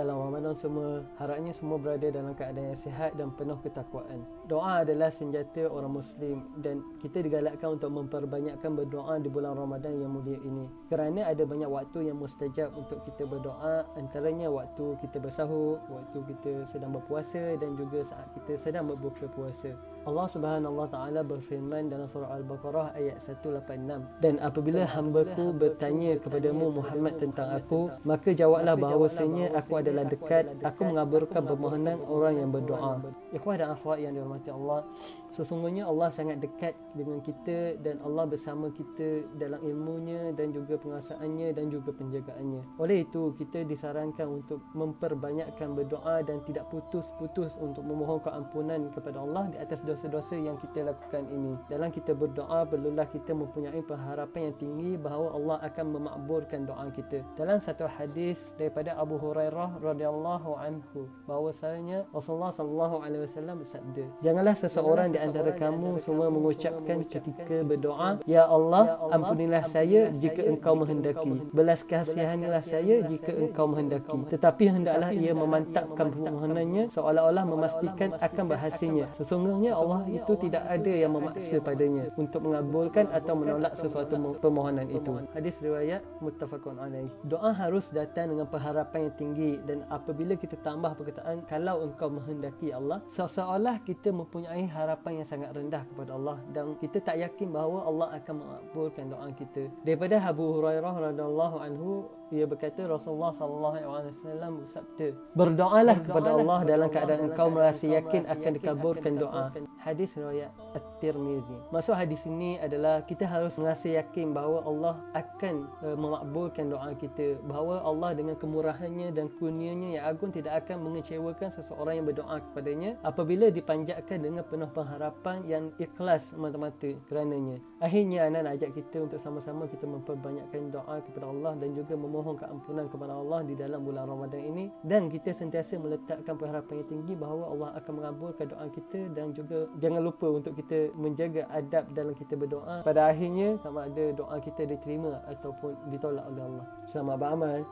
Hello. Ramadan semua. Harapnya semua berada dalam keadaan yang sihat dan penuh ketakwaan. Doa adalah senjata orang Muslim dan kita digalakkan untuk memperbanyakkan berdoa di bulan Ramadan yang mulia ini. Kerana ada banyak waktu yang mustajab untuk kita berdoa. Antaranya waktu kita bersahur, waktu kita sedang berpuasa dan juga saat kita sedang berbuka puasa. Allah Subhanahu Wa Taala berfirman dalam surah Al-Baqarah ayat 186. Dan apabila hamba-Ku bertanya kepadamu Muhammad tentang aku, maka jawablah bahawasanya aku adalah dekat aku mengabulkan permohonan orang yang berdoa. Ikhwah dan akhwat yang dirahmati Allah sesungguhnya Allah sangat dekat dengan kita dan Allah bersama kita dalam ilmunya dan juga penguasaannya dan juga penjagaannya. Oleh itu kita disarankan untuk memperbanyakkan berdoa dan tidak putus-putus untuk memohon keampunan kepada Allah di atas dosa-dosa yang kita lakukan ini. Dalam kita berdoa perlulah kita mempunyai pengharapan yang tinggi bahawa Allah akan memakbulkan doa kita. Dalam satu hadis daripada Abu Hurairah radhiyallahu anhu. Bahwasanya Rasulullah sallallahu alaihi wasallam bersabda janganlah seseorang di antara kamu semua mengucapkan ketika berdoa ya Allah ampunilah saya jika engkau menghendaki. belas kasihanilah saya jika engkau menghendaki. tetapi hendaklah ia memantapkan permohonannya seolah-olah memastikan akan berhasilnya sesungguhnya Allah itu tidak ada yang memaksa padanya untuk mengabulkan atau menolak sesuatu permohonan itu. hadis riwayat muttafaqun alaih. Doa harus datang dengan pengharapan yang tinggi dan apabila kita tambah perkataan kalau engkau menghendaki Allah seolah-olah kita mempunyai harapan yang sangat rendah kepada Allah dan kita tak yakin bahawa Allah akan mengabulkan doa kita. Daripada Abu Hurairah radhiyallahu anhu ia berkata Rasulullah sallallahu alaihi wasallam bersabda berdoalah kepada Allah dalam keadaan engkau merasa yakin akan dikabulkan doa. hadis riwayat At-Tirmizi. Maksud hadis ini adalah kita harus merasa yakin bahawa Allah akan uh, memakbulkan doa kita. Bahawa Allah dengan kemurahannya dan kurnianya yang agung tidak akan mengecewakan seseorang yang berdoa kepadanya apabila dipanjatkan dengan penuh pengharapan yang ikhlas mata-mata kerananya. Akhirnya anak nak ajak kita untuk sama-sama kita memperbanyakkan doa kepada Allah dan juga memohon memohon keampunan kepada Allah di dalam bulan Ramadan ini. Dan kita sentiasa meletakkan pengharapan yang tinggi bahawa Allah akan mengabulkan doa kita dan juga jangan lupa untuk kita menjaga adab dalam kita berdoa. Pada akhirnya sama ada doa kita diterima ataupun ditolak oleh Allah. Selamat beramal